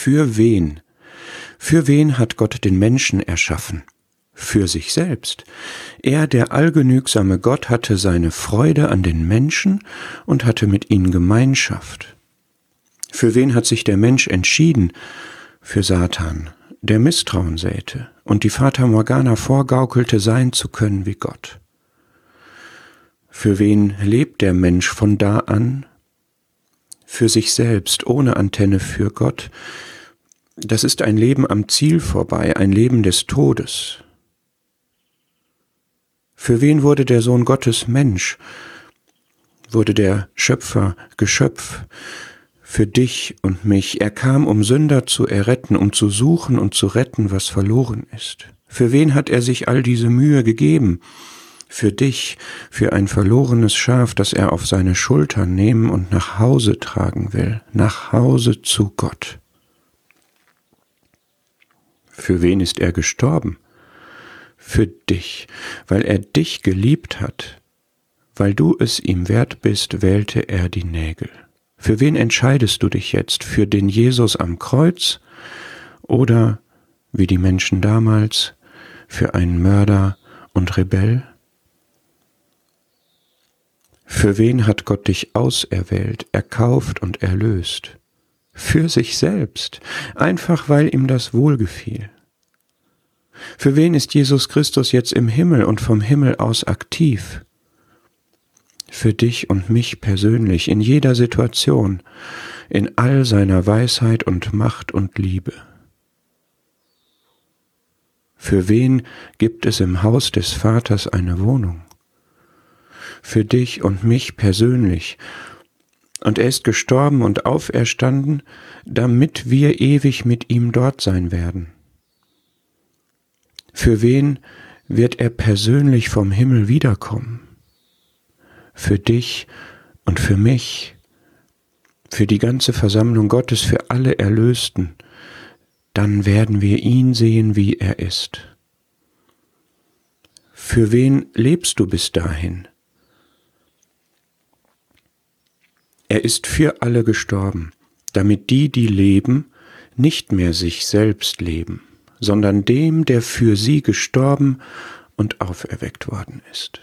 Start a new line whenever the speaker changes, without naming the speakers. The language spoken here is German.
Für wen? Für wen hat Gott den Menschen erschaffen? Für sich selbst. Er, der allgenügsame Gott, hatte seine Freude an den Menschen und hatte mit ihnen Gemeinschaft. Für wen hat sich der Mensch entschieden? Für Satan, der Misstrauen säte und die Fata Morgana vorgaukelte, sein zu können wie Gott. Für wen lebt der Mensch von da an? Für sich selbst, ohne Antenne für Gott. Das ist ein Leben am Ziel vorbei, ein Leben des Todes. Für wen wurde der Sohn Gottes Mensch? Wurde der Schöpfer Geschöpf? Für dich und mich. Er kam, um Sünder zu erretten, um zu suchen und zu retten, was verloren ist. Für wen hat er sich all diese Mühe gegeben? Für dich, für ein verlorenes Schaf, das er auf seine Schultern nehmen und nach Hause tragen will, nach Hause zu Gott. Für wen ist er gestorben? Für dich, weil er dich geliebt hat, weil du es ihm wert bist, wählte er die Nägel. Für wen entscheidest du dich jetzt? Für den Jesus am Kreuz oder, wie die Menschen damals, für einen Mörder und Rebell? Für wen hat Gott dich auserwählt, erkauft und erlöst? Für sich selbst, einfach weil ihm das wohlgefiel. Für wen ist Jesus Christus jetzt im Himmel und vom Himmel aus aktiv? Für dich und mich persönlich, in jeder Situation, in all seiner Weisheit und Macht und Liebe. Für wen gibt es im Haus des Vaters eine Wohnung? Für dich und mich persönlich. Und er ist gestorben und auferstanden, damit wir ewig mit ihm dort sein werden. Für wen wird er persönlich vom Himmel wiederkommen? Für dich und für mich, für die ganze Versammlung Gottes, für alle Erlösten, dann werden wir ihn sehen, wie er ist. Für wen lebst du bis dahin? Er ist für alle gestorben, damit die, die leben, nicht mehr sich selbst leben, sondern dem, der für sie gestorben und auferweckt worden ist.